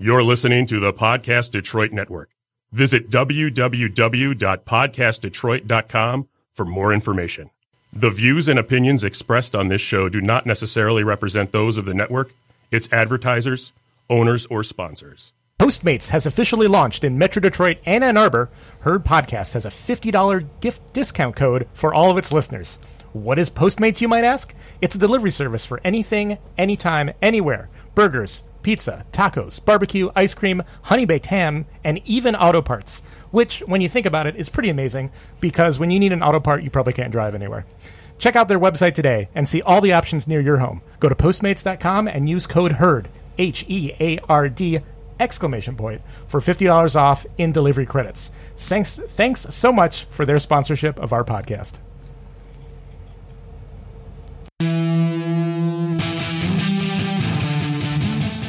You're listening to the Podcast Detroit Network. Visit www.podcastdetroit.com for more information. The views and opinions expressed on this show do not necessarily represent those of the network, its advertisers, owners, or sponsors. Postmates has officially launched in Metro Detroit and Ann Arbor. Herd Podcast has a $50 gift discount code for all of its listeners. What is Postmates, you might ask? It's a delivery service for anything, anytime, anywhere. Burgers, pizza, tacos, barbecue, ice cream, honey baked ham, and even auto parts. Which, when you think about it, is pretty amazing because when you need an auto part, you probably can't drive anywhere. Check out their website today and see all the options near your home. Go to postmates.com and use code HEARD, H E A R D exclamation point for $50 off in delivery credits. Thanks thanks so much for their sponsorship of our podcast.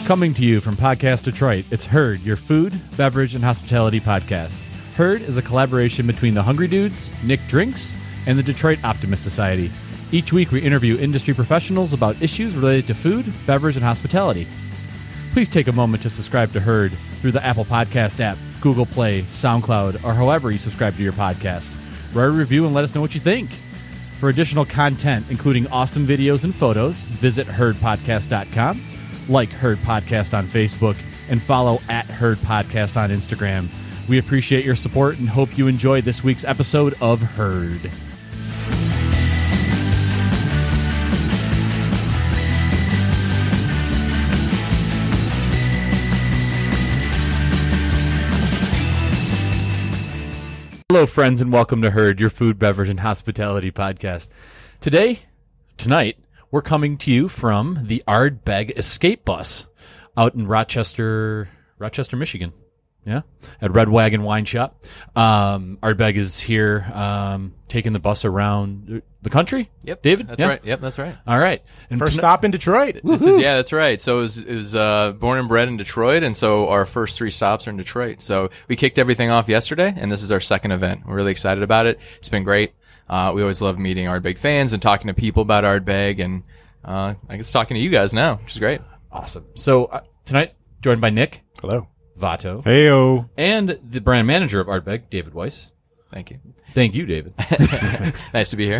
Coming to you from Podcast Detroit, it's Herd, your food, beverage, and hospitality podcast. Herd is a collaboration between the Hungry Dudes, Nick Drinks, and the Detroit Optimist Society. Each week, we interview industry professionals about issues related to food, beverage, and hospitality. Please take a moment to subscribe to Herd through the Apple Podcast app, Google Play, SoundCloud, or however you subscribe to your podcasts. Write a review and let us know what you think. For additional content, including awesome videos and photos, visit herdpodcast.com, like Herd Podcast on Facebook, and follow at Herd Podcast on Instagram. We appreciate your support and hope you enjoy this week's episode of Herd. Hello, friends, and welcome to Herd, your food, beverage, and hospitality podcast. Today, tonight, we're coming to you from the Ardbeg Escape Bus out in Rochester, Rochester, Michigan. Yeah, at Red Wagon Wine Shop. Um, Ardbeg is here, um, taking the bus around the country. Yep, David. That's Yeah? right. Yep, that's right. All right. And First toni- stop in Detroit. This is yeah, that's right. So it was, it was uh, born and bred in Detroit, and so our first three stops are in Detroit. So we kicked everything off yesterday, and this is our second event. We're really excited about it. It's been great. Uh, we always love meeting Ardbeg fans and talking to people about Ardbeg, and uh, I guess talking to you guys now, which is great. Awesome. So uh, tonight, joined by Nick Hello. Vato Heyo. and the brand manager of Ardbeg, David Weiss. Thank you. Thank you, David. Nice to be here.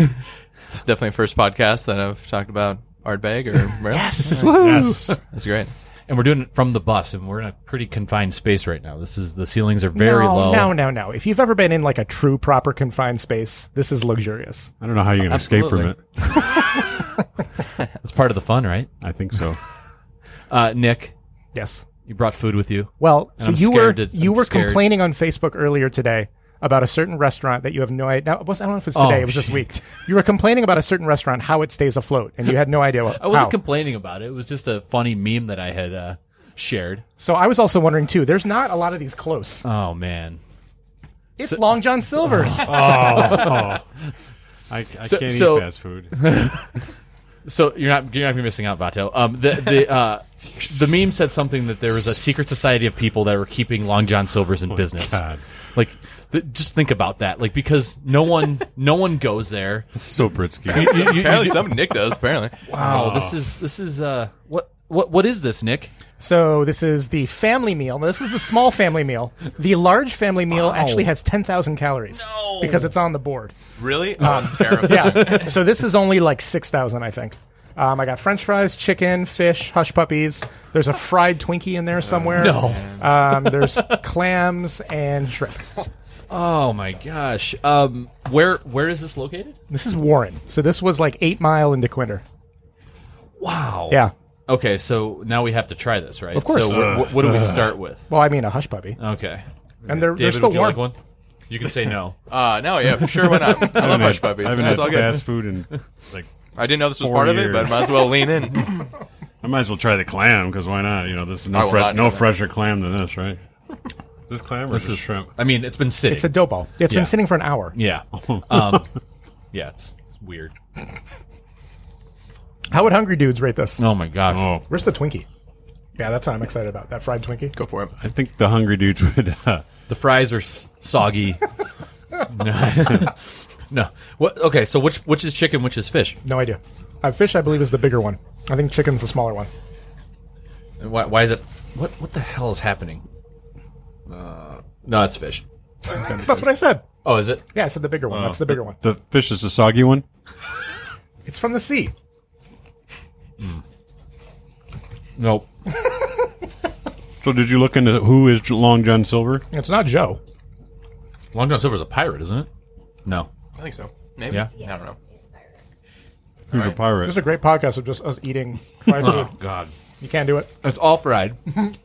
it's definitely the first podcast that I've talked about Ardbeg or yes, Yes. that's great. And we're doing it from the bus, and we're in a pretty confined space right now. This is the ceilings are very no, low. No, no, no. If you've ever been in like a true proper confined space, this is luxurious. I don't know how you can escape from it. Absolutely. It's part of the fun, right? I think so. Uh, Nick, Yes. you brought food with you. Well, so I'm you were to- you I'm were scared. complaining on Facebook earlier today about a certain restaurant that you have no idea. Now, it was, I don't know if it's Oh, today. it was this week. You were complaining about a certain restaurant how it stays afloat, and you had no idea. What, I wasn't how. complaining about it. It was just a funny meme that I had uh, shared. so I was also wondering too. There's not a lot of these close. Oh man. It's Long John Silver's. oh, I, I can't so- eat fast food. So you're not you're not gonna be missing out, Vato. Um, the the uh, the meme said something that there was a secret society of people that were keeping Long John Silver's in business. God. Like, th- just think about that. Like, because no one no one goes there. So Britsky. You- you- you- Apparently, some Nick does. Apparently, wow, this is this is uh what what what is this, Nick? so this is the family meal. This is the small family meal. The large family meal Wow. actually has 10,000 calories because it's on the board. really? Oh, it's terrifying. Yeah. so this is only like 6,000, I think. Um, I got French fries, chicken, fish, hush puppies. There's a fried Twinkie in there somewhere. No. Um, there's clams and shrimp. Oh my gosh. Um, where where is this located? This is Warren. So this was like eight mile into Quinter. Wow. Yeah. Okay, so now we have to try this, right? Of course. So wh- wh- what do we start with? Well, I mean a hush puppy, Okay. and they're, they're David, still would you warm. like one? You can say no. Uh, no, yeah, for sure. Why not? I love hush puppies. I haven't That's had good. fast food in like. I didn't know this was Four part of it, years. but might as well lean in. I might as well try the clam because why not? You know, this is no will fre- not try no that. fresher clam than this, right? This clam or This this is shrimp? I mean, it's been sitting. It's a dough ball. It's Yeah. been sitting for an hour. yeah. Um, yeah, it's, it's weird. How would Hungry Dudes rate this? Oh my gosh. Oh, Where's the Twinkie? Yeah, that's what I'm excited about. That fried Twinkie. Go for it. I think the hungry dudes would. Uh, The fries are s- soggy. no. no. What? Okay, so which which is chicken, which is fish? No idea. Uh, fish, I believe, is the bigger one. I think chicken's the smaller one. And Why, why is it What what the hell is happening? Uh, no, it's fish. That's what I said. Oh, is it? Yeah, I said the bigger one. That's the bigger one. The fish is the soggy one. It's from the sea. Nope. So did you look into who is Long John Silver? It's not Joe. Long John Silver's a pirate, isn't it? No. I think so. Maybe. Yeah. I don't know. Who's a pirate? This is a great podcast of just us eating fried food. Oh God. You can't do it. It's all fried.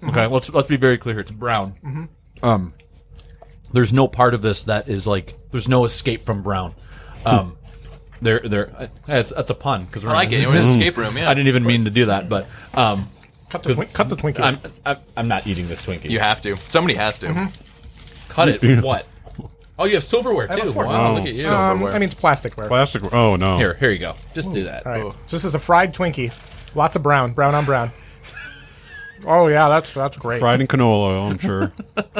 okay, let's let's be very clear. It's brown. Um, there's no part of this that is like there's no escape from brown. Um, there there. uh, That's that's a pun because I like it. We're in an escape room. Yeah. I didn't even mean to do that, but um, Cut the, twink, cut the Twinkie. I'm, I'm I'm not eating this Twinkie. You have to. Somebody has to. cut it. what? Oh, you have silverware too. fork. Wow, look at you. um, I mean, it's plasticware. Plastic. Oh no. Here, here you go. Just do that. All right. So this is a fried Twinkie. Lots of brown. Brown on brown. Oh, yeah, that's that's great. Fried in canola oil, I'm sure.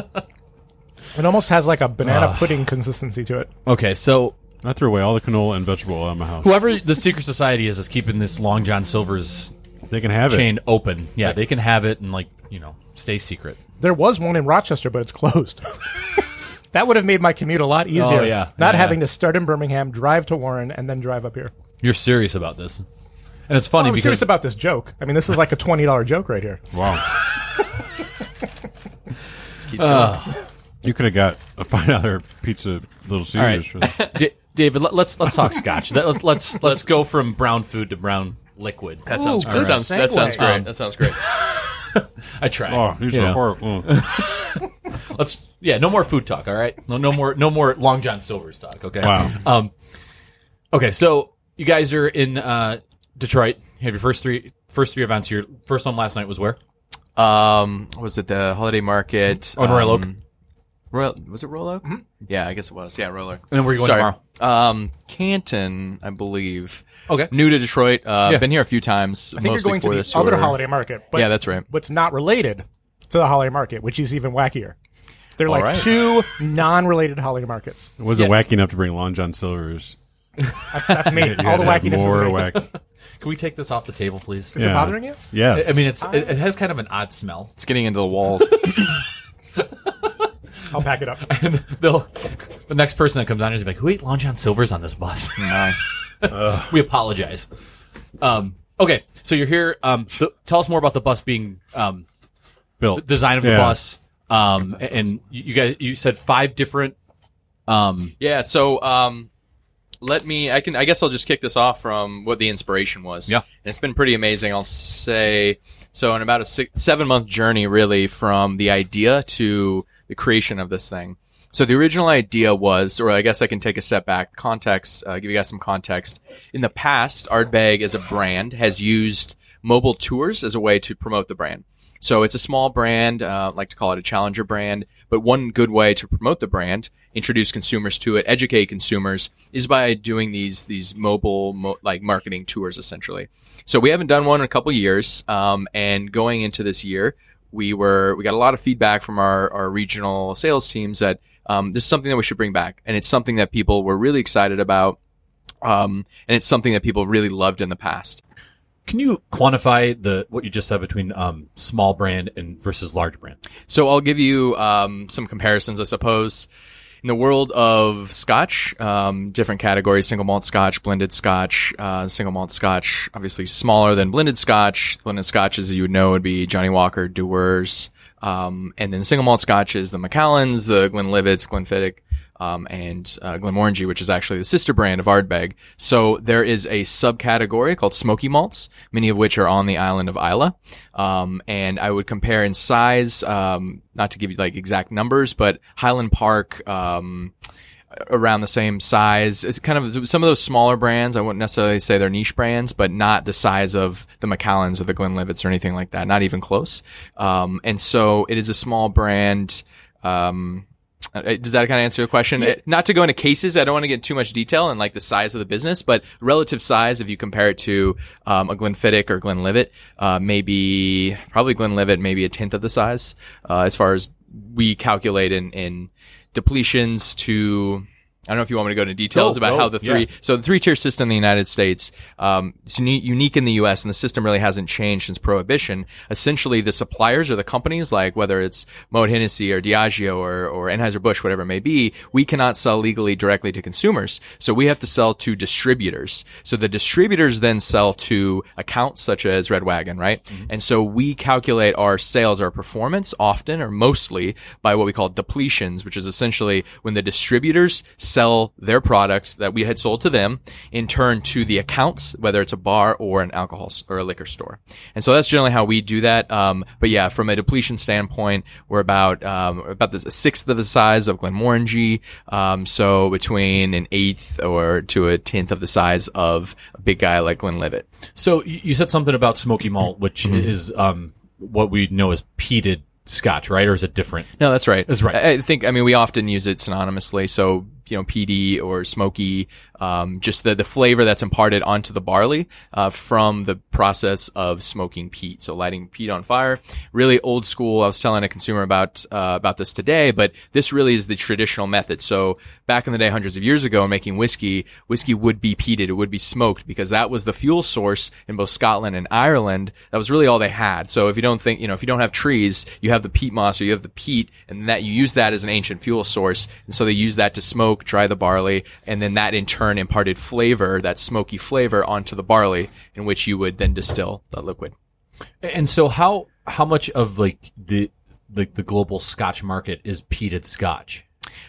It almost has like a banana pudding consistency to it. Okay, so I threw away all the canola and vegetable oil in my house. whoever the secret society is is keeping this Long John Silver's They can have chain it. open. Yeah, they can have it and like you know stay secret. There was one in Rochester, but it's closed. that would have made my commute a lot oh, easier. Oh, yeah. Not Yeah. having to start in Birmingham, drive to Warren, and then drive up here. You're serious about this, and it's funny I'm because serious about this joke. I mean, this is like a $20 joke right here. Wow. Just. You could have got a five dollar pizza Little Caesars right. for that. D- David, let, let's let's talk scotch. That, let's let's let's go from brown food to brown liquid. that sounds. Ooh, That good sounds. That sounds great. Um, that sounds great. I tried. Oh, these you are know. horrible. Mm. Let's yeah, no more food talk. All right, no no more no more Long John Silver's talk. Okay. Wow. Um. Okay, so you guys are in uh, Detroit. You have your first three first three events. Your first one last night was where? Um, was it the holiday market? Oh, in Royal Oak? um, Royal, was it Royal Oak? Yeah, I guess it was. Yeah, Royal Oak. And then where are you going Sorry. tomorrow? Um, Canton, I believe. Okay. New to Detroit. Uh, Yeah. Been here a few times. I think you're going to the other holiday market. But Yeah, that's right. What's not related to the holiday market, which is even wackier. They're like right. two non-related holiday markets. It wasn't Yeah. wacky enough to bring Long John Silver's. That's, that's me. You All the had to have wackiness is more me. whack. Can we take this off the table, please? Is it bothering you? Yes. I mean, it's it, it has kind of an odd smell. It's getting into the walls. I'll pack it up. And they'll, the next person that comes on is like, "Who ate Long John Silver's on this bus?" we apologize. Um, okay, so you're here. Um, so tell us more about the bus being um, built. design of the Yeah. bus. Um, and you you guys, you said five different. Um, Yeah, so um let me I can I guess I'll just kick this off from what the inspiration was. Yeah. And it's been pretty amazing, I'll say. So in about a six, 7 month journey really from the idea to the creation of this thing. So the original idea was, or I guess I can take a step back, context, uh, give you guys some context. In the past, Ardbeg as a brand has used mobile tours as a way to promote the brand. So it's a small brand, uh, like to call it a challenger brand. But one good way to promote the brand, introduce consumers to it, educate consumers, is by doing these these mobile mo- like marketing tours essentially. So we haven't done one in a couple years, um, and going into this year, we were we got a lot of feedback from our our regional sales teams that um, this is something that we should bring back, and it's something that people were really excited about, um, and it's something that people really loved in the past. can you quantify the what you just said between um, small brand and versus large brand? So I'll give you um, some comparisons, I suppose. In the world of Scotch, um, different categories: single malt Scotch, blended Scotch. Uh, single malt Scotch, obviously smaller than blended Scotch. Blended Scotch, as you would know, would be Johnnie Walker, Dewar's, um, and then single malt Scotch is the Macallans, the Glenlivets, Glenfiddich, um, and uh, Glenmorangie, which is actually the sister brand of Ardbeg. So there is a subcategory called smoky malts, many of which are on the island of Islay. Um, and I would compare in size, um, not to give you like exact numbers, but Highland Park, um, around the same size. It's kind of some of those smaller brands. I wouldn't necessarily say they're niche brands, but not the size of the Macallans or the Glenlivets or anything like that. Not even close. Um, and so it is a small brand. Um, does that kind of answer your question? Uh, Not to go into cases, I don't want to get too much detail and like the size of the business, but relative size, if you compare it to um, a Glenfiddich or Glenlivet, uh, maybe probably Glenlivet, maybe a tenth of the size uh, as far as we calculate in, in depletions to I don't know if you want me to go into details Go, about go, how the three. yeah. So the three tier system in the United States, um, it's uni- unique in the U.S. and the system really hasn't changed since prohibition. Essentially, the suppliers or the companies, like whether it's Moet Hennessy or Diageo or, or Anheuser Busch, whatever it may be, we cannot sell legally directly to consumers. So we have to sell to distributors. So the distributors then sell to accounts such as Red Wagon, right? And so we calculate our sales, our performance often or mostly by what we call depletions, which is essentially when the distributors sell their products that we had sold to them in turn to the accounts, whether it's a bar or an alcohol or a liquor store. And so that's generally how we do that. Um, but yeah, from a depletion standpoint, we're about, um, about the, a sixth of the size of Glenmorangie. Um, so between an eighth or to a tenth of the size of a big guy like Glenlivet. So you said something about smoky malt, which is um, what we know as peated scotch, right? Or is it different? No, that's right. That's right. I think, I mean, we often use it synonymously. So, you know, peaty or smoky, um, just the, the flavor that's imparted onto the barley, uh, from the process of smoking peat. So lighting peat on fire. Really old school. I was telling a consumer about, uh, about this today, but this really is the traditional method. So back in the day, hundreds of years ago, making whiskey, whiskey would be peated. It would be smoked because that was the fuel source in both Scotland and Ireland. That was really all they had. So if you don't think, you know, if you don't have trees, you have the peat moss or you have the peat and that you use that as an ancient fuel source. And so they use that to smoke, dry the barley, and then that in turn imparted flavor, that smoky flavor onto the barley in which you would then distill the liquid. And so how how much of like the the, the global scotch market is peated scotch?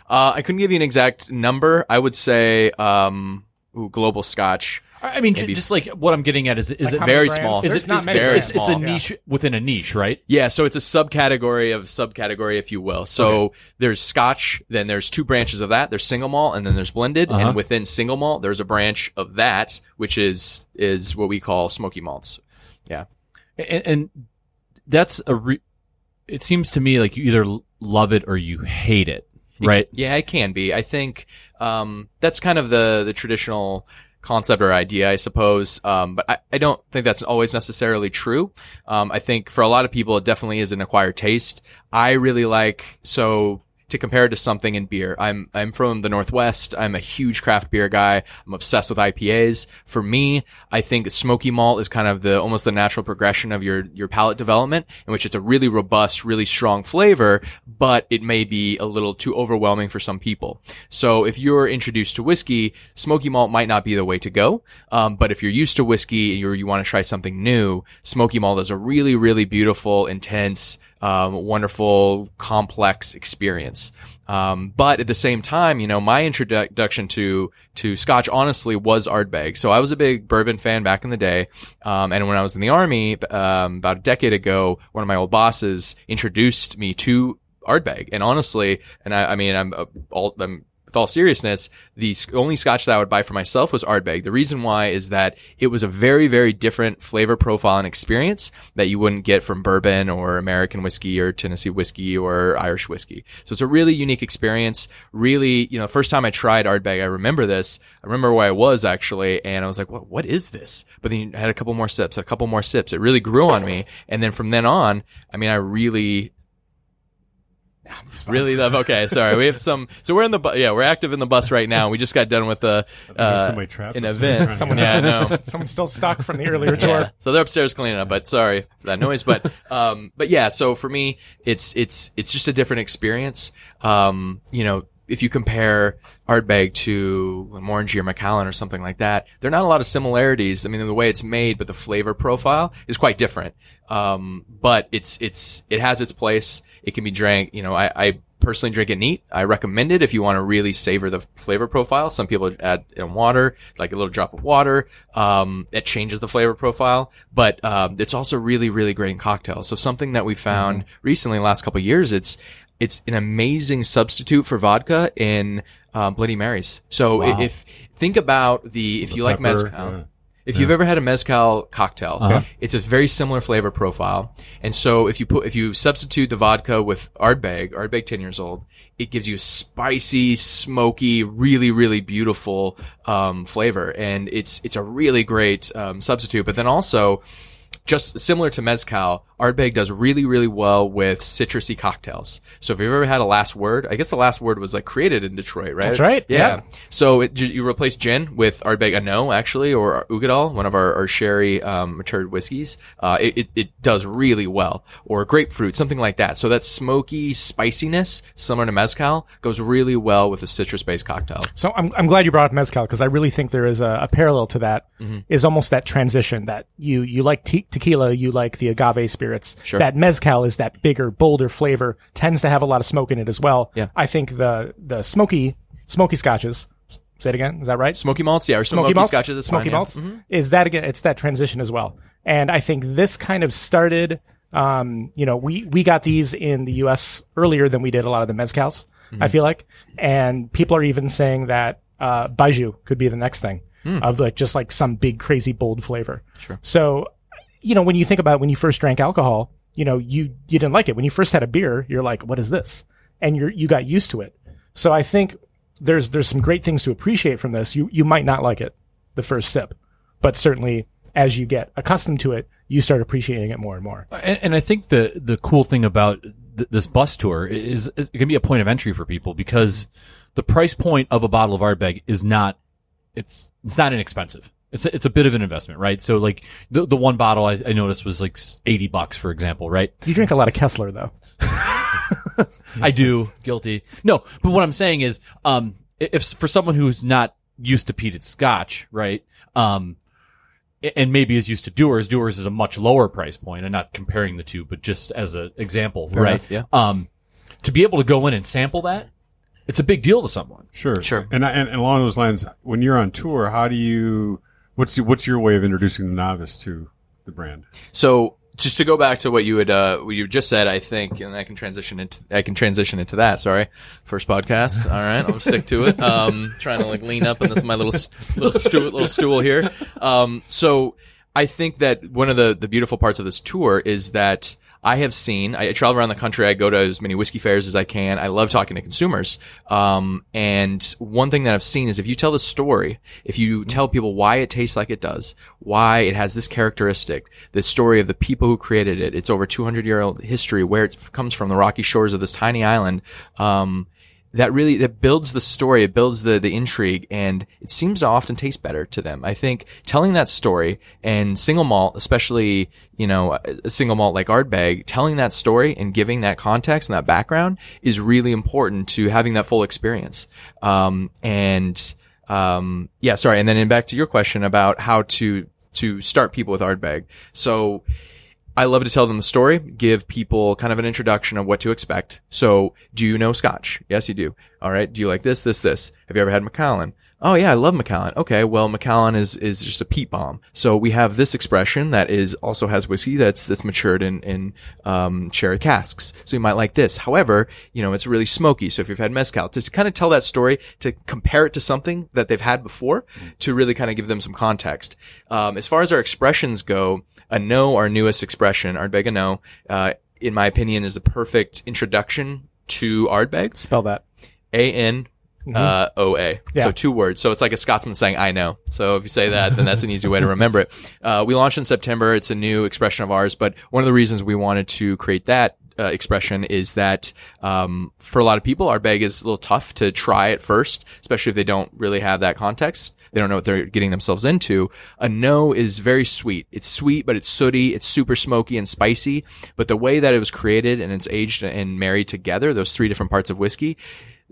Uh, I couldn't give you an exact number. I would say, um, ooh, global scotch. I I mean, Maybe- just like what I'm getting at is is it very brands? small. is There's it not is- many it's, very it's, it's a small. niche within a niche, right? Yeah, so it's a subcategory of subcategory, if you will. So there's Scotch, then there's two branches of that. There's single malt, and then there's blended. Uh-huh. And within single malt, there's a branch of that, which is is what we call smoky malts. Yeah, And, and that's a re- it seems to me like you either love it or you hate it, right? yeah, it can be. I think um, that's kind of the the traditional concept or idea, I suppose. Um, but I, I don't think that's always necessarily true. Um, I think for a lot of people, it definitely is an acquired taste. I really like so. To compare it to something in beer, I'm I'm from the Northwest. I'm a huge craft beer guy. I'm obsessed with IPAs. For me, I think smoky malt is kind of the almost the natural progression of your your palate development, in which it's a really robust, really strong flavor, but it may be a little too overwhelming for some people. So if you're introduced to whiskey, smoky malt might not be the way to go. Um, but if you're used to whiskey and you're, you want to try something new, smoky malt is a really, really beautiful, intense, um, wonderful, complex experience. Um, but at the same time, you know, my introduction to to Scotch honestly was Ardbeg. So I was a big bourbon fan back in the day. Um, and when I was in the army, um, about a decade ago, one of my old bosses introduced me to Ardbeg. And honestly, and I, I mean, I'm all, I'm with all seriousness, the only scotch that I would buy for myself was Ardbeg. The reason why is that it was a very, very different flavor profile and experience that you wouldn't get from bourbon or American whiskey or Tennessee whiskey or Irish whiskey. So it's a really unique experience. Really, you know, first time I tried Ardbeg, I remember this. I remember where I was actually, and I was like, what, what is this? But then I had a couple more sips, a couple more sips. It really grew on me. And then from then on, I mean, I really, Really love. Okay, sorry. We have some. So we're in the. Bu- yeah, we're active in the bus right now. We just got done with a uh, somebody trapped an event. Someone, yeah, no. someone's still stuck from the earlier tour. Yeah. So they're upstairs cleaning up, but sorry for that noise. But um, but yeah. So for me, it's it's it's just a different experience. Um, you know, if you compare Ardbeg to Glenmorangie or Macallan or something like that, there are not a lot of similarities. I mean, the way it's made, but the flavor profile is quite different. Um, but it's it's it has its place. It can be drank. You know, I. I personally drink it neat. I recommend it if you want to really savor the flavor profile. Some people add in water, like a little drop of water. Um, it changes the flavor profile, but, um, it's also really, really great in cocktails. So something that we found recently in the last couple of years, it's, it's an amazing substitute for vodka in, um, Bloody Marys. So i- if, think about the, if you like mezcal. yeah. If you've ever had a mezcal cocktail, Uh-huh. it's a very similar flavor profile. And so if you put, if you substitute the vodka with Ardbeg, Ardbeg 10 years old, it gives you a spicy, smoky, really, really beautiful, um, flavor. And it's, it's a really great, um, substitute. But then also, just similar to mezcal, Ardbeg does really, really well with citrusy cocktails. So if you've ever had a last word, I guess the last word was like created in Detroit, right? That's right, Yeah. yeah. So it, you replace gin with Ardbeg An Oa, actually, or Uigeadail, one of our, our sherry um, matured whiskeys. Uh, it, it, it does really well. Or grapefruit, something like that. So that smoky spiciness, similar to mezcal, goes really well with a citrus-based cocktail. So I'm, I'm glad you brought up mezcal because I really think there is a, a parallel to that. Is Mm-hmm. almost that transition that you you like te- tequila, you like the agave spirits. Sure. That mezcal is that bigger, bolder flavor, tends to have a lot of smoke in it as well. Yeah. I think the the smoky smoky scotches. Say it again. Is that right? Smoky malts, yeah, or smoky, malts, scotches is smoky fine, yeah. malts Mhm. is that again? It's that transition as well. And I think this kind of started. Um, you know, we we got these in the U.S. earlier than we did a lot of the mezcals. Mm-hmm. I feel like, and people are even saying that uh, baijiu could be the next thing of like just like some big crazy bold flavor. Sure. So, you know, when you think about when you first drank alcohol, you know, you you didn't like it. When you first had a beer, you're like, what is this? And you're you got used to it. So I think there's there's some great things to appreciate from this. You you might not like it the first sip, but certainly as you get accustomed to it, you start appreciating it more and more. And, and I think the the cool thing about th- this bus tour is, is it can be a point of entry for people because the price point of a bottle of Ardbeg is not it's it's not inexpensive. It's a, it's a bit of an investment, right? So like the the one bottle I, I noticed was like eighty bucks, for example, right? You drink a lot of Kessler though. I do guilty. No, but what I'm saying is, um, if for someone who's not used to peated Scotch, right, um, and maybe is used to Dewar's, Dewar's is a much lower price point. I'm not comparing the two, but just as an example, right? enough, yeah. Um, to be able to go in and sample that, it's a big deal to someone. Sure, Sure. And, I- and and along those lines, when you're on tour, how do you? What's what's your way of introducing the novice to the brand? So just to go back to what you had uh, what you just said, I think, and I can transition into I can transition into that. Sorry, first podcast. All right, I'll stick to it. Um, trying to like lean up, and this is my little little stool little stool here. Um, so I think that one of the the beautiful parts of this tour is that. I have seen, I travel around the country. I go to as many whiskey fairs as I can. I love talking to consumers. Um, and one thing that I've seen is if you tell the story, if you tell people why it tastes like it does, why it has this characteristic, the story of the people who created it, it's over 200 year old history, where it comes from, the rocky shores of this tiny island, um, that really that builds the story, it builds the the intrigue, and it seems to often taste better to them. I think telling that story and single malt, especially you know a single malt like Ardbeg, telling that story and giving that context and that background is really important to having that full experience. Um, and um, yeah, sorry, and then back to your question about how to to start people with Ardbeg. So I love to tell them the story, give people kind of an introduction of what to expect. So, do you know Scotch? Yes, you do. All right. Do you like this, this, this? Have you ever had Macallan? Oh yeah, I love Macallan. Okay, well Macallan is is just a peat bomb. So we have this expression that is also has whiskey that's that's matured in in um, sherry casks. So you might like this. However, you know it's really smoky. So if you've had mezcal, to kind of tell that story, to compare it to something that they've had before, to really kind of give them some context. Um, as far as our expressions go, An Oa, our newest expression, Ardbeg An Oa, uh, in my opinion, is the perfect introduction to Ardbeg. Spell that. A N uh, O A. Yeah. So two words. So it's like a Scotsman saying "I know." So if you say that, then that's an easy way to remember it. Uh, we launched in September. It's a new expression of ours, but one of the reasons we wanted to create that. Uh, expression is that um, for a lot of people, Ardbeg is a little tough to try at first, especially if they don't really have that context. They don't know what they're getting themselves into. An Oa is very sweet. It's sweet, but it's sooty. It's super smoky and spicy. But the way that it was created and it's aged and married together, those three different parts of whiskey,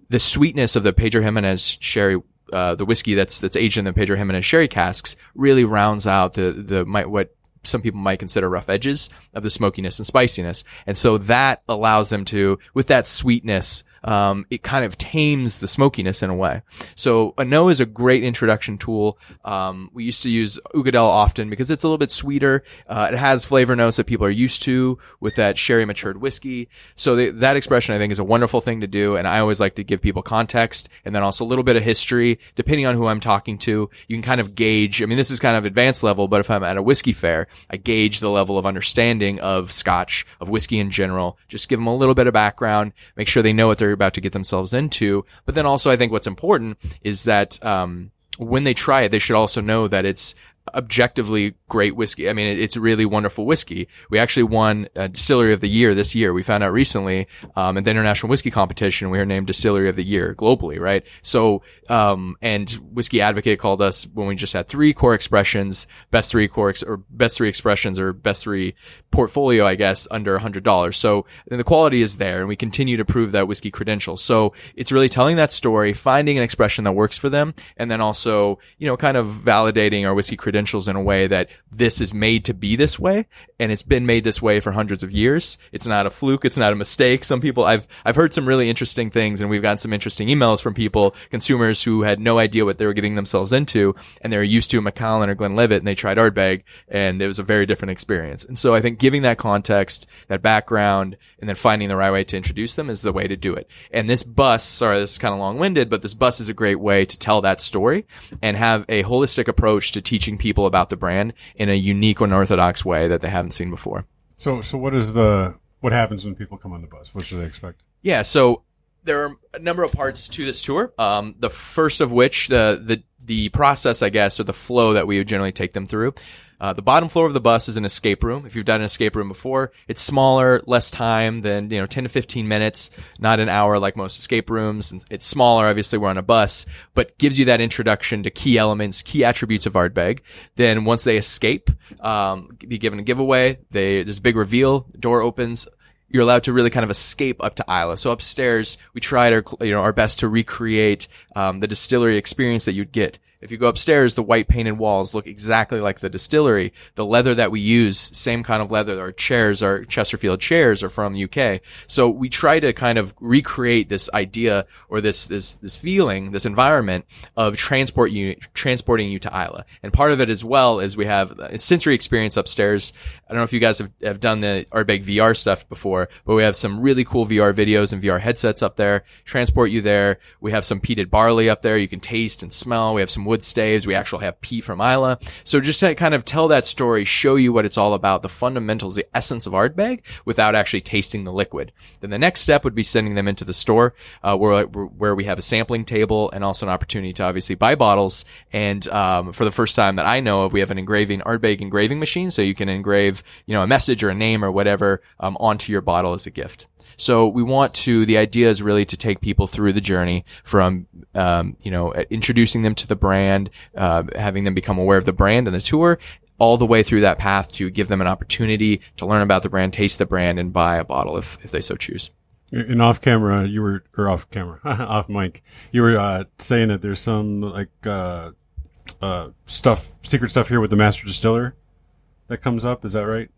the sweetness of the Pedro Ximénez sherry, uh, the whiskey that's that's aged in the Pedro Ximénez sherry casks, really rounds out the the what some people might consider rough edges of the smokiness and spiciness, and so that allows them to, with that sweetness, um, it kind of tames the smokiness in a way. So An Oa is a great introduction tool. Um, we used to use Uigeadail often because it's a little bit sweeter. Uh, it has flavor notes that people are used to with that sherry matured whiskey. So that expression I think is a wonderful thing to do. And I always like to give people context and then also a little bit of history, depending on who I'm talking to. You can kind of gauge. I mean, this is kind of advanced level, but if I'm at a whiskey fair, I gauge the level of understanding of scotch, of whiskey in general. Just give them a little bit of background, make sure they know what they're about to get themselves into. But then also I think what's important is that, um, when they try it, they should also know that it's objectively great whiskey. I mean, it, it's really wonderful whiskey. We actually won a distillery of the year this year. We found out recently, um, at the international whiskey competition, we were named distillery of the year globally, right? So, um, and whiskey advocate called us when we just had three core expressions, best three core, ex- or best three expressions or best three portfolio, I guess, under a hundred dollars. So the quality is there and we continue to prove that whiskey credential. So it's really telling that story, finding an expression that works for them, and then also, you know, kind of validating our whiskey credentials in a way that this is made to be this way and it's been made this way for hundreds of years. It's not a fluke. It's not a mistake. Some people, I've, I've heard some really interesting things and we've gotten some interesting emails from people, consumers who had no idea what they were getting themselves into and they were used to Macallan or Glenlivet and they tried Ardbeg and it was a very different experience. And so I think giving that context, that background, and then finding the right way to introduce them is the way to do it. And this bus, sorry, this is kind of long winded, but this bus is a great way to tell that story and have a holistic approach to teaching people about the brand in a unique and orthodox way that they haven't seen before. So, so what is the what happens when people come on the bus? What should they expect? Yeah, so there are a number of parts to this tour. Um, the first of which, the the the process, I guess, or the flow that we would generally take them through. Uh, the bottom floor of the bus is an escape room. If you've done an escape room before, it's smaller, less time than, you know, 10 to 15 minutes, not an hour like most escape rooms. It's smaller. Obviously, we're on a bus, but gives you that introduction to key elements, key attributes of Ardbeg. Then once they escape, um, be given a giveaway. They, there's a big reveal, door opens, you're allowed to really kind of escape up to Islay. So upstairs, we tried our, you know, our best to recreate, um, the distillery experience that you'd get. If you go upstairs, the white painted walls look exactly like the distillery. The leather that we use, same kind of leather. Our chairs, our Chesterfield chairs are from UK. So we try to kind of recreate this idea or this, this, this feeling, this environment of transport you, transporting you to Islay. And part of it as well is we have a sensory experience upstairs. I don't know if you guys have, have done the Ardbeg VR stuff before, but we have some really cool VR videos and VR headsets up there. Transport you there. We have some peated barley up there. You can taste and smell. We have some wood staves. We actually have peat from Islay. So just to kind of tell that story, show you what it's all about, the fundamentals, the essence of Ardbeg without actually tasting the liquid. Then the next step would be sending them into the store, uh, where, where we have a sampling table and also an opportunity to obviously buy bottles. And, um, for the first time that I know of, we have an engraving, Ardbeg engraving machine. So you can engrave, you know, a message or a name or whatever, um, onto your bottle as a gift. So we want to, the idea is really to take people through the journey from, um, you know, introducing them to the brand, uh, having them become aware of the brand and the tour, all the way through that path to give them an opportunity to learn about the brand, taste the brand, and buy a bottle if, if they so choose. And off camera, you were, or off camera, off mic, you were uh, saying that there's some like uh, uh, stuff, secret stuff here with the master distiller that comes up. Is that right?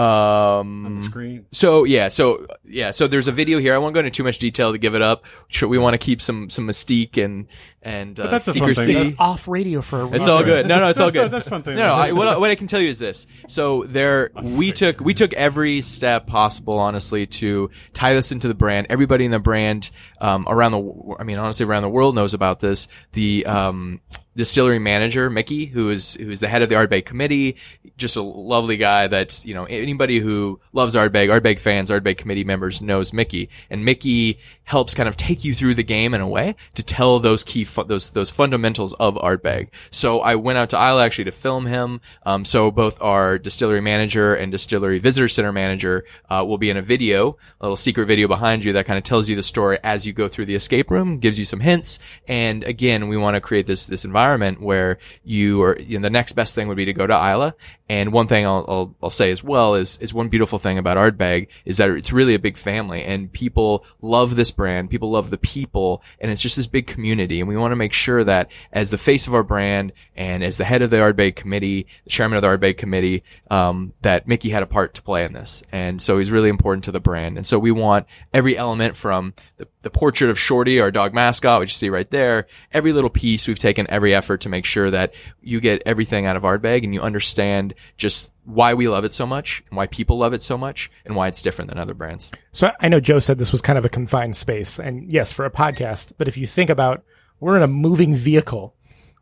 Um, On the screen. So yeah, so yeah, so there's a video here. I won't go into too much detail to give it up. Sure, we want to keep some some mystique and and uh, that's a fun secrecy. thing. It's off radio for a It's all good. No, no, it's all good. that's fun thing. No, no. I, what, I- what I can tell you is this. So there, we took we took every step possible, honestly, to tie this into the brand. Everybody in the brand um, around the, I mean, honestly, around the world knows about this. The um, distillery manager Mickey, who is who is the head of the Ardbeg committee, just a lovely guy. That's you know anybody who loves Ardbeg, Ardbeg fans, Ardbeg committee members knows Mickey, and Mickey helps kind of take you through the game in a way to tell those key fu- those those fundamentals of Ardbeg. So I went out to Isle actually to film him. Um, so both our distillery manager and distillery visitor center manager uh, will be in a video, a little secret video behind you that kind of tells you the story as you go through the escape room, gives you some hints, and again, we want to create this this environment where you are. You know, the next best thing would be to go to Islay. And one thing I'll, I'll, I'll say as well is is one beautiful thing about Ardbeg is that it's really a big family, and people love this brand. People love the people, and it's just this big community. And we want to make sure that as the face of our brand and as the head of the Ardbeg committee, the chairman of the Ardbeg committee, um, that Mickey had a part to play in this. And so he's really important to the brand. And so we want every element from the, the portrait of Shorty, our dog mascot, which you see right there, every little piece, we've taken every effort to make sure that you get everything out of Ardbeg and you understand just why we love it so much and why people love it so much and why it's different than other brands. So I know Joe said this was kind of a confined space, and yes, for a podcast. But if you think about, we're in a moving vehicle.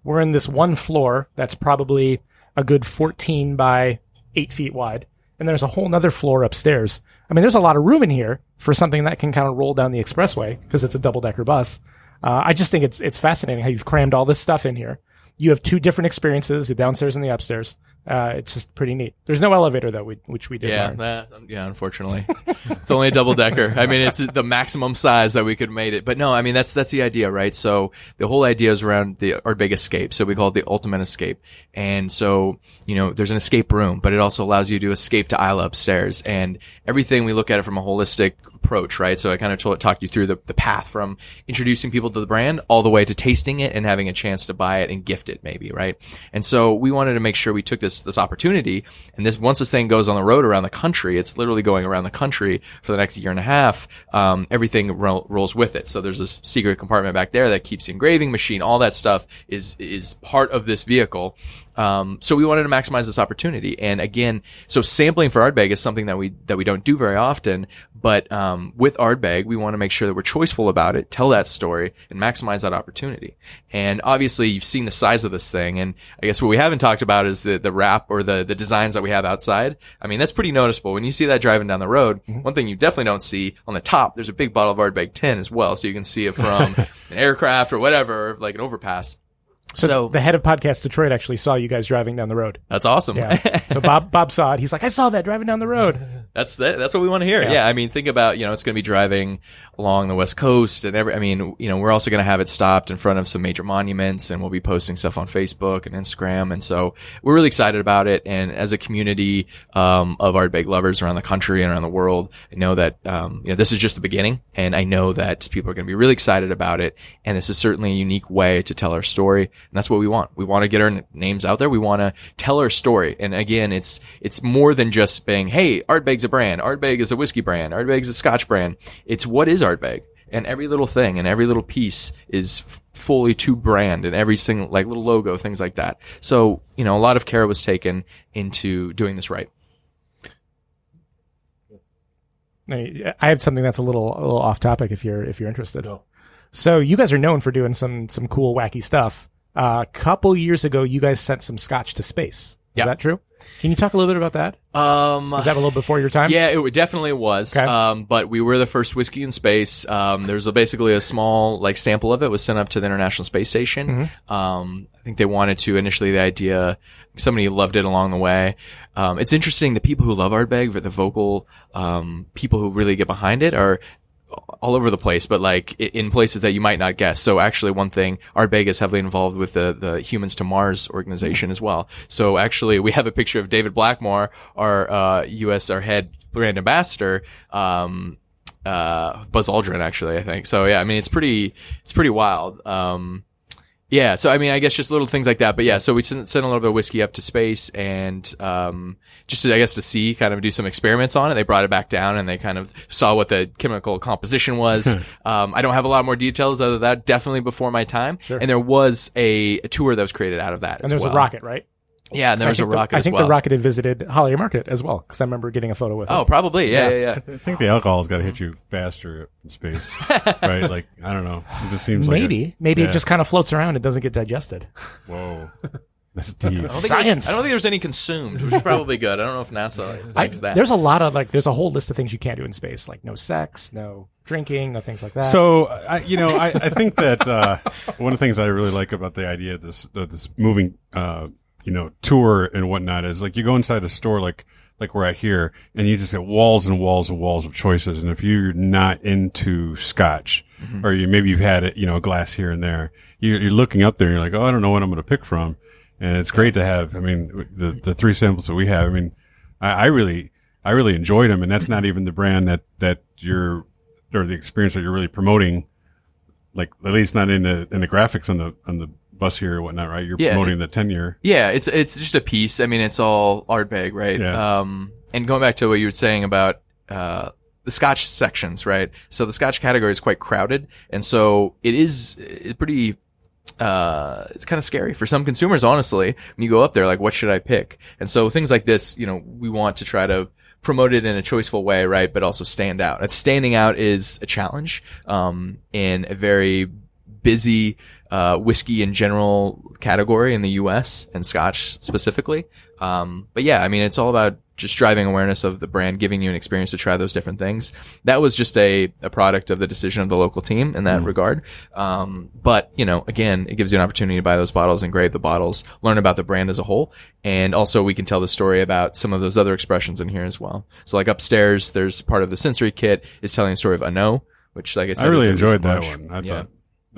We're in this one floor that's probably a good 14 by 8 feet wide, and there's a whole nother floor upstairs. I mean, there's a lot of room in here for something that can kind of roll down the expressway because it's a double decker bus. Uh, I just think it's it's fascinating how you've crammed all this stuff in here. you have two different experiences: the downstairs and the upstairs. Uh, it's just pretty neat. There's no elevator though, we, which we did. Yeah, that, yeah. Unfortunately, it's only a double decker. I mean, it's the maximum size that we could made it. But no, I mean that's that's the idea, right? So the whole idea is around the Ardbeg Escape. So we call it the ultimate escape. And so you know, there's an escape room, but it also allows you to escape to Islay upstairs. And everything we look at it from a holistic approach, right? So I kind of told, talked you through the, the path from introducing people to the brand all the way to tasting it and having a chance to buy it and gift it maybe, right? And so we wanted to make sure we took this, this opportunity and this, once this thing goes on the road around the country, it's literally going around the country for the next year and a half. Um, everything ro- rolls with it. So there's this secret compartment back there that keeps the engraving machine, all that stuff is, is part of this vehicle. Um, so we wanted to maximize this opportunity. And again, so sampling for Ardbeg is something that we, that we don't do very often. But, um, with Ardbeg, we want to make sure that we're choiceful about it, tell that story and maximize that opportunity. And obviously you've seen the size of this thing. And I guess what we haven't talked about is the, the wrap or the, the designs that we have outside. I mean, that's pretty noticeable. When you see that driving down the road, one thing you definitely don't see on the top, there's a big bottle of Ardbeg Ten as well. So you can see it from an aircraft or whatever, like an overpass. So, the head of Podcast Detroit actually saw you guys driving down the road. that's awesome. Yeah. so Bob Bob saw it. He's like, I saw that driving down the road. That's that, that's what we want to hear. Yeah. I mean, think about, you know, it's going to be driving along the West Coast and every, I mean, you know, we're also going to have it stopped in front of some major monuments and we'll be posting stuff on Facebook and Instagram. And so we're really excited about it. And as a community, um, of Ardbeg lovers around the country and around the world, I know that, um, you know, this is just the beginning and I know that people are going to be really excited about it. And this is certainly a unique way to tell our story. And that's what we want. We want to get our names out there. We want to tell our story. And again, it's, it's more than just saying, Hey, art Ardbeg's a brand. Ardbeg is a whiskey brand. Ardbeg's a scotch brand. It's what is Ardbeg? And every little thing and every little piece is f- fully to brand and every single, like little logo, things like that. So, you know, a lot of care was taken into doing this right. I I have something that's a little a little off topic if you're if you're interested. So you guys are known for doing some some cool wacky stuff. Uh, a couple years ago, you guys sent some scotch to space. Is that true? Can you talk a little bit about that? Um, Is that a little before your time? Yeah, it definitely was. Okay. Um, but we were the first whiskey in space. Um, there's a, basically a small like sample of it was sent up to the International Space Station. Mm-hmm. Um, I think they wanted to initially the idea. Somebody loved it along the way. Um, it's interesting. The people who love Ardbeg, the vocal um, people who really get behind it, are all over the place, but like in places that you might not guess. So actually one thing, Ardbeg is heavily involved with the, the Humans to Mars organization as well. So actually we have a picture of David Blackmore, our, uh, US, our head brand ambassador, um, uh, Buzz Aldrin actually, I think. So yeah, I mean, it's pretty, it's pretty wild. Um, yeah, so I mean, I guess just little things like that. But yeah, so we sent, sent a little bit of whiskey up to space and, um, just to, I guess to see, kind of do some experiments on it. They brought it back down and they kind of saw what the chemical composition was. um, I don't have a lot more details other than that. Definitely before my time. And there was a, a tour that was created out of that. And as there's well. a rocket, right? Yeah, and there was a think the- rocket I as think well. the rocket had visited Holiday Market as well because I remember getting a photo with Oh, it. probably. Yeah, yeah, yeah. I think the alcohol's got to hit you faster in space, right? Like I don't know. It just seems like Maybe, a- maybe yeah. it just kind of floats around. It doesn't get digested. whoa. That's deep. I don't, think Science. there's- I don't think there's any consumed, which is probably good. I don't know if NASA I, likes that. there's a lot of like, there's a whole list of things you can't do in space, like no sex, no drinking, no things like that. So I, you know, I, I think that uh, one of the things I really like about the idea of this of this moving, uh, you know, tour and whatnot is like you go inside a store like like we're at here, and you just get walls and walls and walls of choices. And if you're not into Scotch, mm-hmm. or you maybe you've had it, you know, a glass here and there, you're, you're looking up there and you're like, oh, I don't know what I'm going to pick from. And it's great to have. I mean, the the three samples that we have. I mean, I, I really I really enjoyed them, and that's not even the brand that that you're or the experience that you're really promoting. Like at least not in the in the graphics on the on the bus here or whatnot, right? You're Yeah. promoting the tenure. Yeah, it's it's just a piece. I mean, it's all Ardbeg, right? Yeah. Um, and going back to what you were saying about uh, the Scotch sections, right? So the Scotch category is quite crowded, and so it is it's pretty. Uh, it's kind of scary for some consumers, honestly. When you go up there, like, what should I pick? And so things like this, you know, we want to try to promote it in a choiceful way, right? But also stand out. And standing out is a challenge, um, in a very busy uh, whiskey in general category in the U.S. and Scotch specifically. Um, but yeah, I mean, it's all about just driving awareness of the brand, giving you an experience to try those different things. That was just a, a product of the decision of the local team in that regard. Um, but you know, again, it gives you an opportunity to buy those bottles, engrave the bottles, learn about the brand as a whole, and also we can tell the story about some of those other expressions in here as well. So like upstairs, there's part of the sensory kit is telling the story of An Oa, which like I said, I really a enjoyed that one. I yeah. thought,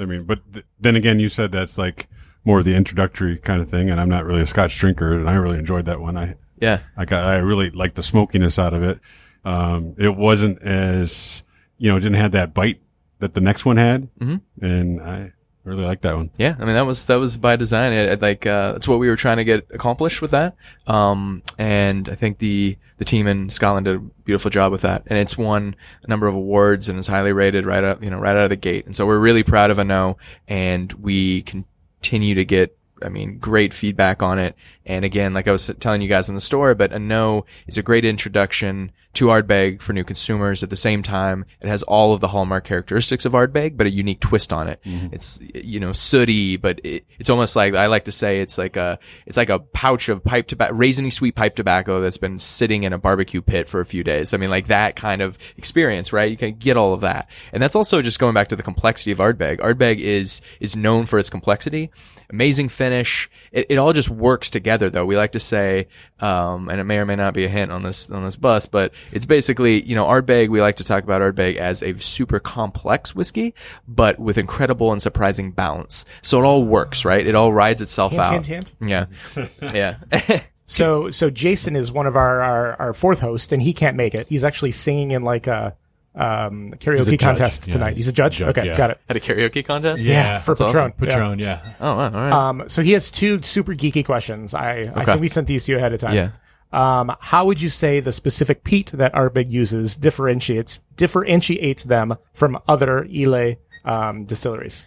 I mean, but th- then again, you said that's like more of the introductory kind of thing, and I'm not really a Scotch drinker, and I really enjoyed that one. I Yeah. I got, I really liked the smokiness out of it. Um, it wasn't as, you know, it didn't have that bite that the next one had. Mm-hmm. And I really like that one. Yeah, I mean that was that was by design. It, it, like uh, that's what we were trying to get accomplished with that. Um, and I think the the team in Scotland did a beautiful job with that. And it's won a number of awards and is highly rated right out you know right out of the gate. And so we're really proud of An Oa, and we continue to get. I mean, great feedback on it. And again, like I was telling you guys in the store, but An Oa is a great introduction to Ardbeg for new consumers. At the same time, it has all of the hallmark characteristics of Ardbeg, but a unique twist on it. Mm-hmm. It's, you know, sooty, but it, it's almost like, I like to say it's like a, it's like a pouch of pipe tobacco, raisiny sweet pipe tobacco that's been sitting in a barbecue pit for a few days. I mean, like that kind of experience, right? You can get all of that. And that's also just going back to the complexity of Ardbeg. Ardbeg is, is known for its complexity, amazing finish. It, it all just works together though. We like to say, um, and it may or may not be a hint on this, on this bus, but it's basically, you know, Ardbeg, we like to talk about Ardbeg as a super complex whiskey, but with incredible and surprising balance. So it all works, right? It all rides itself Hint, out. hint, hint. Yeah. Yeah. So so Jason is one of our, our, our fourth hosts, and he can't make it. He's actually singing in like a um, karaoke contest Yeah, tonight. he's He's a judge. judge, okay, yeah. got it. At a karaoke contest? Yeah, for that's awesome. Patron. Yeah. Patron, yeah. Oh, wow. All right. Um, so he has two super geeky questions. I, I think we sent these to you ahead of time. Yeah. Um, how would you say the specific peat that Ardbeg uses differentiates differentiates them from other Islay um, distilleries?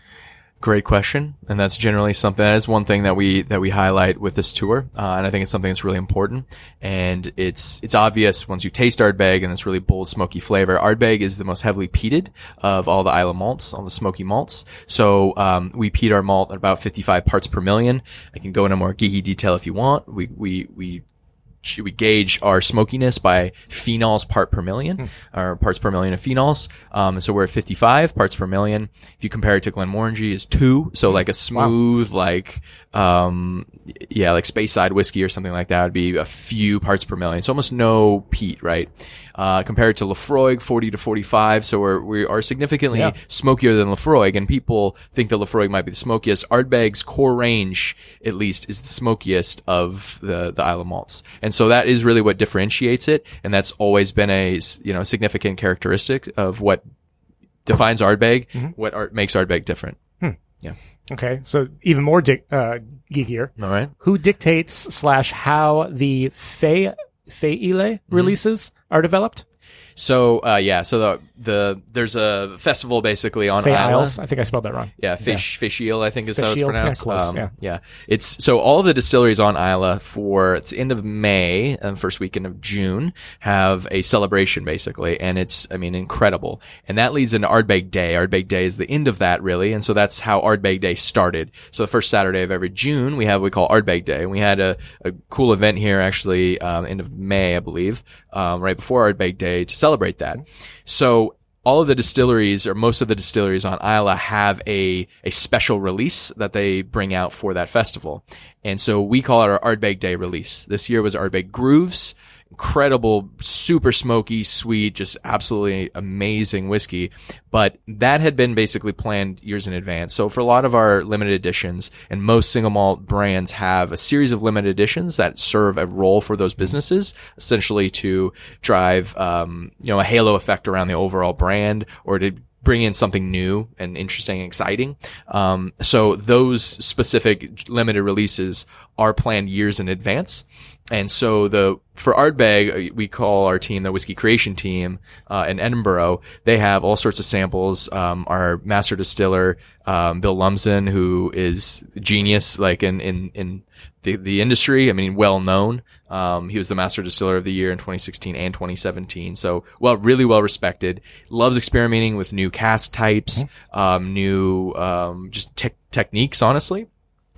Great question, and that's generally something. That is one thing that we that we highlight with this tour, uh, and I think it's something that's really important. And it's it's obvious once you taste Ardbeg and this really bold, smoky flavor. Ardbeg is the most heavily peated of all the Islay malts, all the smoky malts. So um, we peat our malt at about 55 parts per million. I can go into more geeky detail if you want. We we we we gauge our smokiness by phenols part per million, or parts per million of phenols. Um, so we're at 55 parts per million. If you compare it to Glenmorangie is two. So like a smooth, like, um, yeah, like Speyside whiskey or something like that would be a few parts per million. So almost no peat, right? Uh, compared to Laphroaig, 40 to 45. So we're, we are significantly Yeah. smokier than Laphroaig, and people think that Laphroaig might be the smokiest. Ardbeg's core range, at least, is the smokiest of the the Isle of malts, and so that is really what differentiates it, and that's always been a, you know significant characteristic of what defines Ardbeg, what art makes Ardbeg different. Yeah. Okay, so even more di- uh, geekier. All right. Who dictates slash how the Fey Fey Ile Mm-hmm. releases are developed? So uh, yeah, so the the there's a festival basically on Islay. Isles. I think I spelled that wrong. Yeah, fish, Fishiel, I think is how it's yeah, pronounced. close, Um, yeah. yeah, it's so all the distilleries on Islay for it's end of May and first weekend of June have a celebration basically, and it's I mean incredible, and that leads into Ardbeg Day. Ardbeg Day is the end of that really, and so that's how Ardbeg Day started. So the first Saturday of every June we have what we call Ardbeg Day, and we had a, a cool event here actually um, end of May I believe, um, right before Ardbeg Day to celebrate that. So all of the distilleries or most of the distilleries on Islay have a, a special release that they bring out for that festival. And so we call it our Ardbeg Day release. This year was Ardbeg Grooves. Incredible, super smoky, sweet, just absolutely amazing whiskey. But that had been basically planned years in advance. So for a lot of our limited editions and most single malt brands have a series of limited editions that serve a role for those businesses, essentially to drive, um, you know, a halo effect around the overall brand or to bring in something new and interesting and exciting. Um, so those specific limited releases are planned years in advance. And so the for Ardbeg, uh, we call our team the whiskey creation team uh, in Edinburgh. They have all sorts of samples. Um, our master distiller, um, Bill Lumsden, who is genius, like in in in the the industry. I mean, well known. Um, he was the master distiller of the year in 2016 and 2017. So, well, really well respected. Loves experimenting with new cask types, um, new um, just tech techniques. Honestly.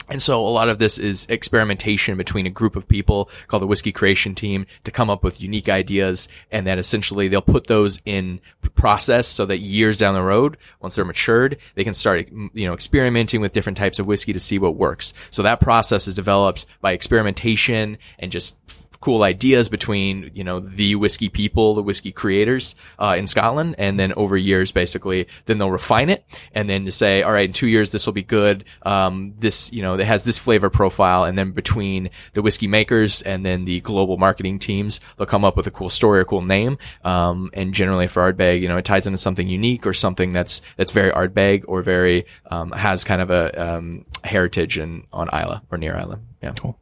And so a lot of this is experimentation between a group of people called the whiskey creation team to come up with unique ideas. And then essentially they'll put those in process so that years down the road, once they're matured, they can start, you know, experimenting with different types of whiskey to see what works. So that process is developed by experimentation and just cool ideas between you know the whiskey people, the whiskey creators uh, in Scotland, and then over years, basically, then they'll refine it, and then to say, all right, in two years this will be good. Um, this you know it has this flavor profile, and then between the whiskey makers and then the global marketing teams, they'll come up with a cool story or cool name. Um, and generally for Ardbeg, you know, it ties into something unique or something that's that's very Ardbeg or very um, has kind of a um, heritage in on Islay or near Islay. Yeah. Cool.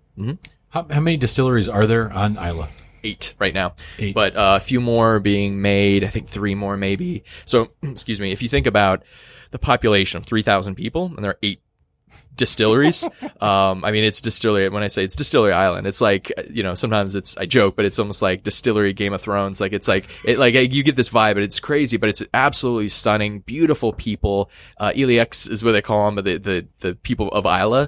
How, how many distilleries are there on Islay? eight right now, Eight. but uh, a few more being made. I think three more maybe. So, excuse me. If you think about the population of three thousand people, and there are eight distilleries. um, I mean, it's distillery. When I say it's distillery island, it's like you know sometimes it's I joke, but it's almost like distillery Game of Thrones. Like it's like it like you get this vibe, but it's crazy, but it's absolutely stunning, beautiful people. Uh, Ileachs is what they call them, but the the the people of Islay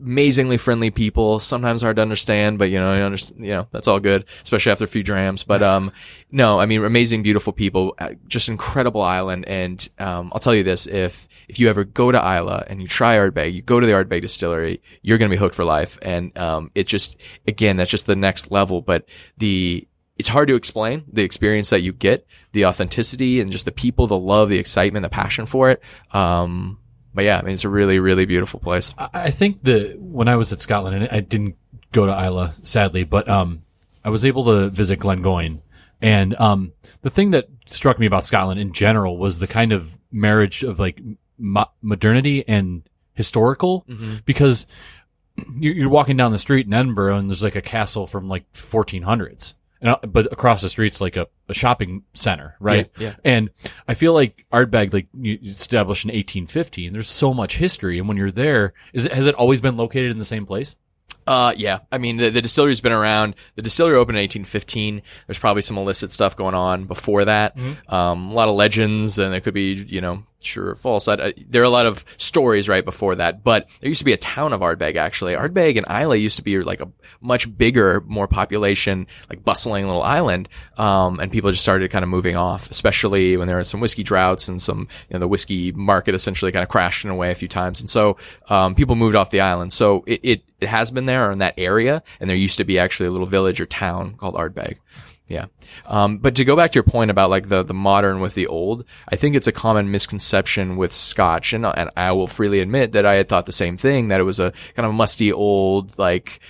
amazingly friendly people. Sometimes hard to understand, but you know, you understand, you know, that's all good, especially after a few drams. But, um, no, I mean, amazing, beautiful people, uh, just incredible island. And, um, I'll tell you this, if, if you ever go to Islay and you try Ardbeg, you go to the Ardbeg distillery, you're going to be hooked for life. And, um, it just, again, that's just the next level, but the, it's hard to explain the experience that you get, the authenticity and just the people, the love, the excitement, the passion for it. Um, but yeah, I mean, it's a really, really beautiful place. I I think that when I was at Scotland, and I didn't go to Islay, sadly, but um, I was able to visit Glengoyne. And um, the thing that struck me about Scotland in general was the kind of marriage of like mo- modernity and historical, because you're, you're walking down the street in Edinburgh and there's like a castle from like 1400s. And, but across the street's like a, a shopping center, right? Yeah, yeah. And I feel like Ardbeg, like you established in 1850, and there's so much history. And when you're there, is it has it always been located in the same place? Uh, yeah. I mean, the, the distillery's been around. The distillery opened in 1815. There's probably some illicit stuff going on before that. Um, a lot of legends, and there could be, you know, true or false. I, I, there are a lot of stories right before that, but there used to be a town of Ardbeg, actually. Ardbeg and Islay used to be like a much bigger, more population, like bustling little island. Um, and people just started kind of moving off, especially when there were some whiskey droughts and some, you know, the whiskey market essentially kind of crashed in a way a few times. And so, um, people moved off the island. So it, it, it has been there in that area. And there used to be actually a little village or town called Ardbeg. Yeah. Um, but to go back to your point about like the, the modern with the old, I think it's a common misconception with Scotch. And, and I will freely admit that I had thought the same thing, that it was a kind of musty old, like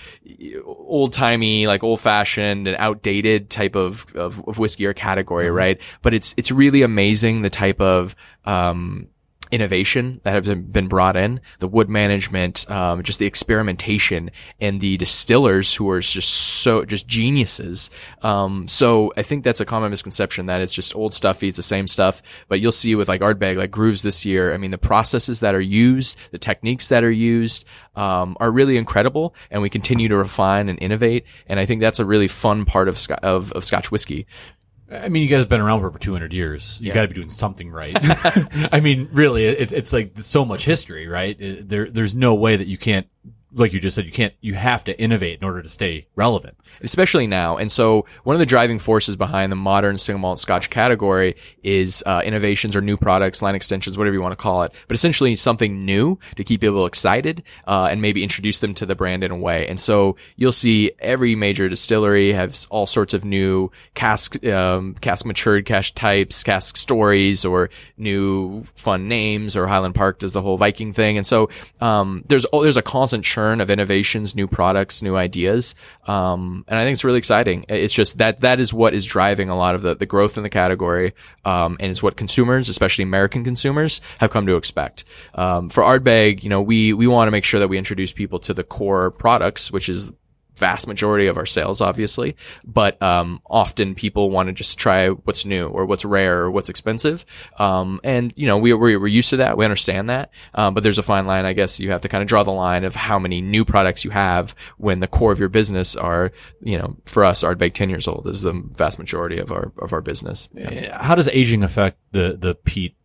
old timey, like old fashioned and outdated type of, of, of whiskey or category, right? But it's, it's really amazing the type of, um, innovation that have been- brought in, the wood management, um, just the experimentation, and the distillers who are just so just geniuses. Um, so I think that's a common misconception that it's just old stuff eats the same stuff. But you'll see with like Ardbeg, like Grooves this year. I mean, the processes that are used, the techniques that are used, um, are really incredible, and we continue to refine and innovate. And I think that's a really fun part of of, of Scotch whiskey. I mean, you guys have been around for over 200 years. You got to be doing something right. I mean, really, it, it's like so much history, right? It- there, there's no way that you can't, like you just said, you can't, you have to innovate in order to stay relevant. especially now. And so one of the driving forces behind the modern single malt scotch category is uh, innovations or new products, line extensions, whatever you want to call it, but essentially something new to keep people excited uh, and maybe introduce them to the brand in a way. And so you'll see every major distillery has all sorts of new cask, um, cask matured cask types, cask stories, or new fun names. Or Highland Park does the whole Viking thing. And so um, there's there's a constant churn of innovations, new products, new ideas. Um, and I think it's really exciting. It's just that that is what is driving a lot of the, the growth in the category. Um, and it's what consumers, especially American consumers, have come to expect. Um, for Ardbeg, you know, we, we want to make sure that we introduce people to the core products, which is vast majority of our sales, obviously, but um, often people want to just try what's new or what's rare or what's expensive. Um, and you know, we, we we're used to that. We understand that. Um, but there's a fine line. I guess you have to kind of draw the line of how many new products you have when the core of your business are, you know, for us, Ardbeg 10 years old is the vast majority of our of our business. Yeah. How does aging affect the the peat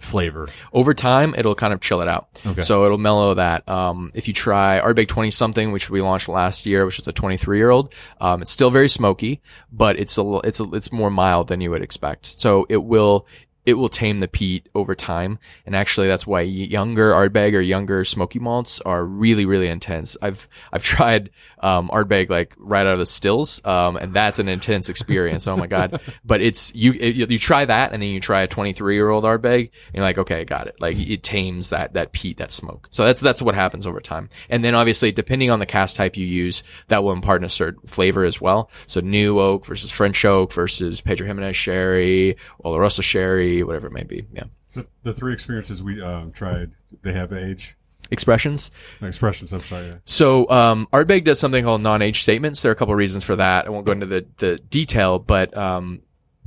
flavor? over time it'll kind of chill it out Okay. so it'll mellow that um, if you try Ardbeg 20 something which we launched last year which was a 23 year old um, it's still very smoky but it's a it's a, it's more mild than you would expect so it will it will tame the peat over time. And actually that's why younger Ardbeg or younger smoky malts are really really intense. I've I've tried um, Ardbeg like right out of the stills um, and that's an intense experience. Oh my god. But it's you it, you try that and then you try a 23 year old Ardbeg and you're like okay I got it. Like it tames that that peat that smoke. So that's that's what happens over time. And then obviously depending on the cask type you use that will impart a certain flavor as well. So new oak versus French oak versus Pedro Ximénez sherry Oloroso sherry whatever it may be yeah The, the three experiences we um, tried, they have age expressions expressions. I'm sorry. yeah. So, um, Ardbeg does something called non-age statements. There are a couple of reasons for that. I won't go into the, the detail, but, um,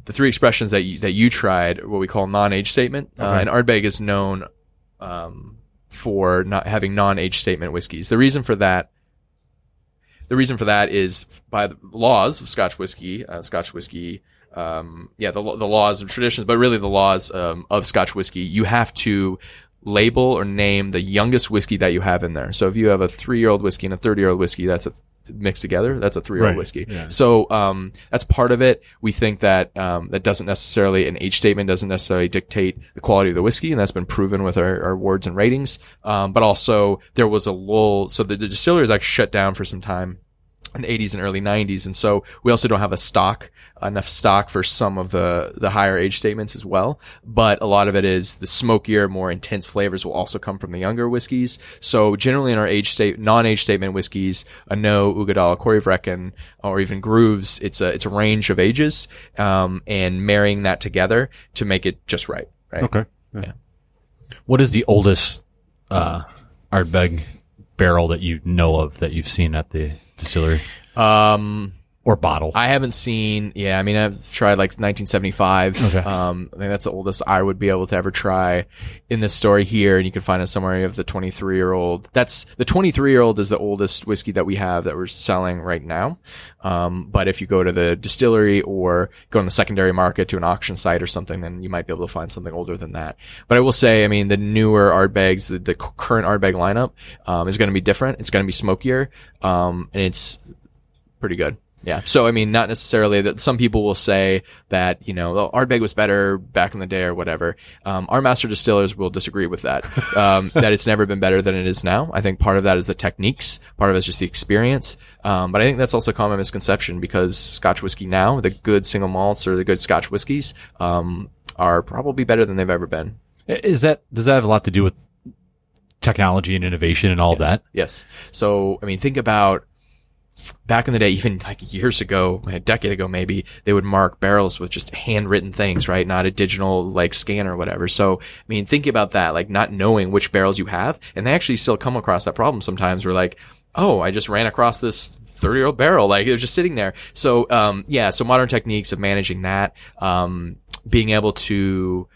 the three expressions that you, that you tried, are what we call non-age statement, uh, and Ardbeg is known, um, for not having non-age statement whiskeys. The reason for that, the reason for that is by the laws of Scotch whiskey, uh, Scotch whiskey, um, yeah, the, the laws of traditions, but really the laws, um, of Scotch whiskey, you have to, label or name the youngest whiskey that you have in there. So if you have a three year old whiskey and a 30 year old whiskey, that's a mixed together. That's a three year old Right, whiskey. yeah. So, um, that's part of it. We think that, um, that doesn't necessarily, an age statement doesn't necessarily dictate the quality of the whiskey. And that's been proven with our, our awards and ratings. Um, but also there was a lull. So the, the distillery is actually shut down for some time in the 80s and early 90s. And so we also don't have a stock, enough stock for some of the, the higher age statements as well. But a lot of it is the smokier, more intense flavors will also come from the younger whiskeys. So generally in our age state, non-age statement whiskeys, An Oa, Uigeadail, Corryvreckan, or even Grooves, it's a, it's a range of ages, um, and marrying that together to make it just right. Right. Okay. Yeah. What is the oldest uh, Ardbeg barrel that you know of that you've seen at the distillery. Um, or bottle? I haven't seen. Yeah, I mean, I've tried like 1975. Okay. Um, I think that's the oldest I would be able to ever try in this story here, and you can find a summary of the 23 year old. That's the 23 year old is the oldest whiskey that we have that we're selling right now. Um, but if you go to the distillery or go on the secondary market to an auction site or something, then you might be able to find something older than that. But I will say, I mean, the newer Ardbegs, the, the current Ardbeg lineup, um, is going to be different. It's going to be smokier, um, and it's pretty good. Yeah. So I mean, not necessarily that some people will say that you know oh, Ardbeg was better back in the day or whatever. Um, our master distillers will disagree with that. Um, that it's never been better than it is now. I think part of that is the techniques. Part of it is just the experience. Um, but I think that's also a common misconception because Scotch whiskey now, the good single malts or the good Scotch whiskeys, um, are probably better than they've ever been. is that does that have a lot to do with technology and innovation and all that? Yes. So, I mean, think about back in the day, even like years ago, a decade ago, maybe they would mark barrels with just handwritten things, right? Not a digital like scan or whatever. So, I mean, think about that, like not knowing which barrels you have. And they actually still come across that problem sometimes where like, oh, I just ran across this 30 year old barrel. Like it was just sitting there. So, um, yeah, so modern techniques of managing that, um, being able to,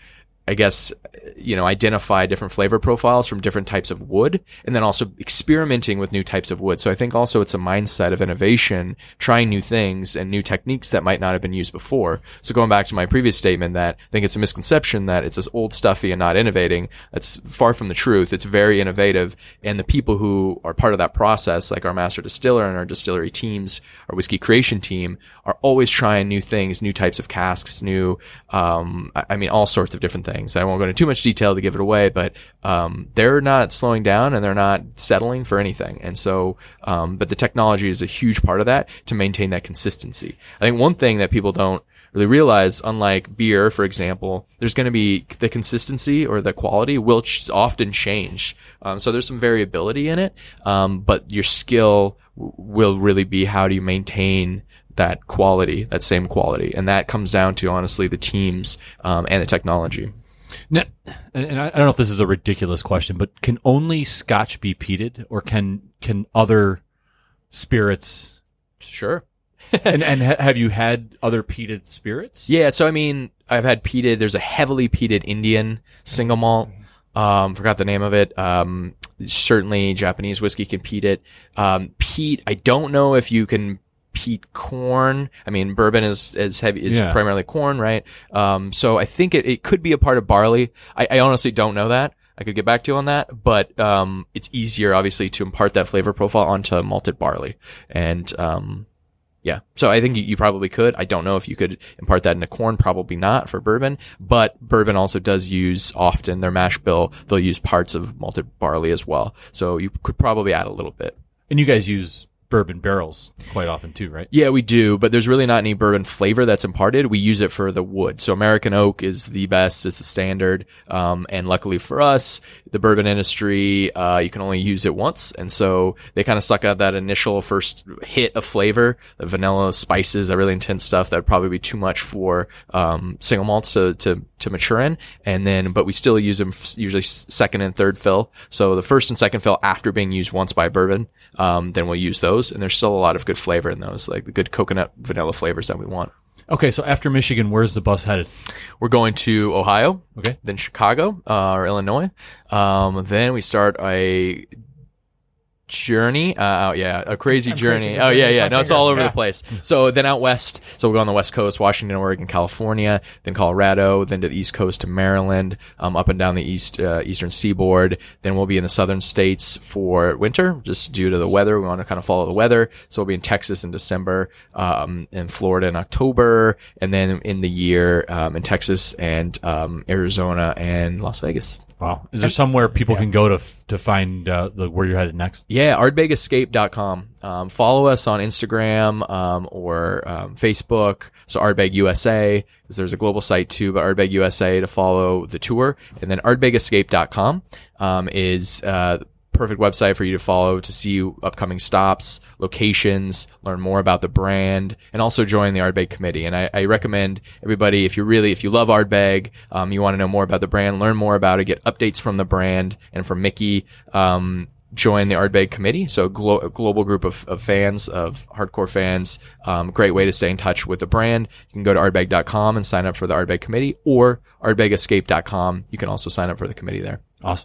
I guess, you know, identify different flavor profiles from different types of wood and then also experimenting with new types of wood. So I think also it's a mindset of innovation, trying new things and new techniques that might not have been used before. So going back to my previous statement that I think it's a misconception that it's this old stuffy and not innovating. That's far from the truth. It's very innovative. And the people who are part of that process, like our master distiller and our distillery teams, our whiskey creation team are always trying new things, new types of casks, new, um, I I mean, all sorts of different things. I won't go into too much detail to give it away, but, um, they're not slowing down and they're not settling for anything. And so, um, but the technology is a huge part of that to maintain that consistency. I think one thing that people don't really realize, unlike beer, for example, there's going to be the consistency or the quality will ch- often change. Um, so there's some variability in it, um, but your skill w- will really be how do you maintain that quality, that same quality, and that comes down to honestly the teams um, and the technology. Now, and and I I don't know if this is a ridiculous question, but can only Scotch be peated, or can can other spirits. Sure. and and ha- have you had other peated spirits? Yeah, so I mean, I've had peated. There's a heavily peated Indian single malt. Um, forgot the name of it. Um, certainly Japanese whiskey can peat it. Um, peat. I don't know if you can peat corn. I mean, bourbon is is heavy is Yeah. primarily corn, right? Um, so I think it, it could be a part of barley. I, I honestly don't know that. I could get back to you on that, but um, it's easier, obviously, to impart that flavor profile onto malted barley, and um, yeah. So I think you, you probably could. I don't know if you could impart that into corn. Probably not for bourbon, but bourbon also does use often their mash bill. They'll use parts of malted barley as well. So you could probably add a little bit. And you guys use bourbon barrels quite often too, right? Yeah, we do, but there's really not any bourbon flavor that's imparted. We use it for the wood. So American oak is the best, is the standard. Um, and luckily for us, the bourbon industry, uh, you can only use it once. And so they kind of suck out that initial first hit of flavor, the vanilla spices, that really intense stuff that would probably be too much for, um, single malts to, to, to mature in. And then, but we still use them usually second and third fill. So the first and second fill after being used once by bourbon, um, then we'll use those. And there's still a lot of good flavor in those, like the good coconut vanilla flavors that we want. Okay, so after Michigan, where's the bus headed? We're going to Ohio. Okay. Then Chicago, uh, or Illinois. Um, then we start a journey. Uh, oh, yeah, a crazy I'm journey. tracing- Oh, yeah, yeah. No, it's all over Yeah. the place. So then out west. So we'll go on the west coast, Washington, Oregon, California, then Colorado, then to the east coast to Maryland, um, up and down the east, uh, eastern seaboard. Then we'll be in the southern states for winter, just due to the weather. We want to kind of follow the weather. So we'll be in Texas in December, um, in Florida in October, and then in the year, um, in Texas and, um, Arizona and Las Vegas. Wow, is there somewhere people can go to f- to find uh, the where you're headed next? Yeah, ardbegescape.com. Um, follow us on Instagram um, or um, Facebook. So Ardbeg USA, because there's a global site too, but Ardbeg USA to follow the tour. And then ardbegescape.com um, is uh, perfect website for you to follow to see upcoming stops, locations, learn more about the brand, and also join the Ardbeg committee. And I, I recommend everybody, if you really, if you love Ardbeg, um, you want to know more about the brand, learn more about it, get updates from the brand and from Mickey, um, join the Ardbeg committee. So a, glo- global group of, of fans, of hardcore fans. Um, great way to stay in touch with the brand. You can go to ardbeg.com and sign up for the Ardbeg committee or ardbegescape.com. You can also sign up for the committee there.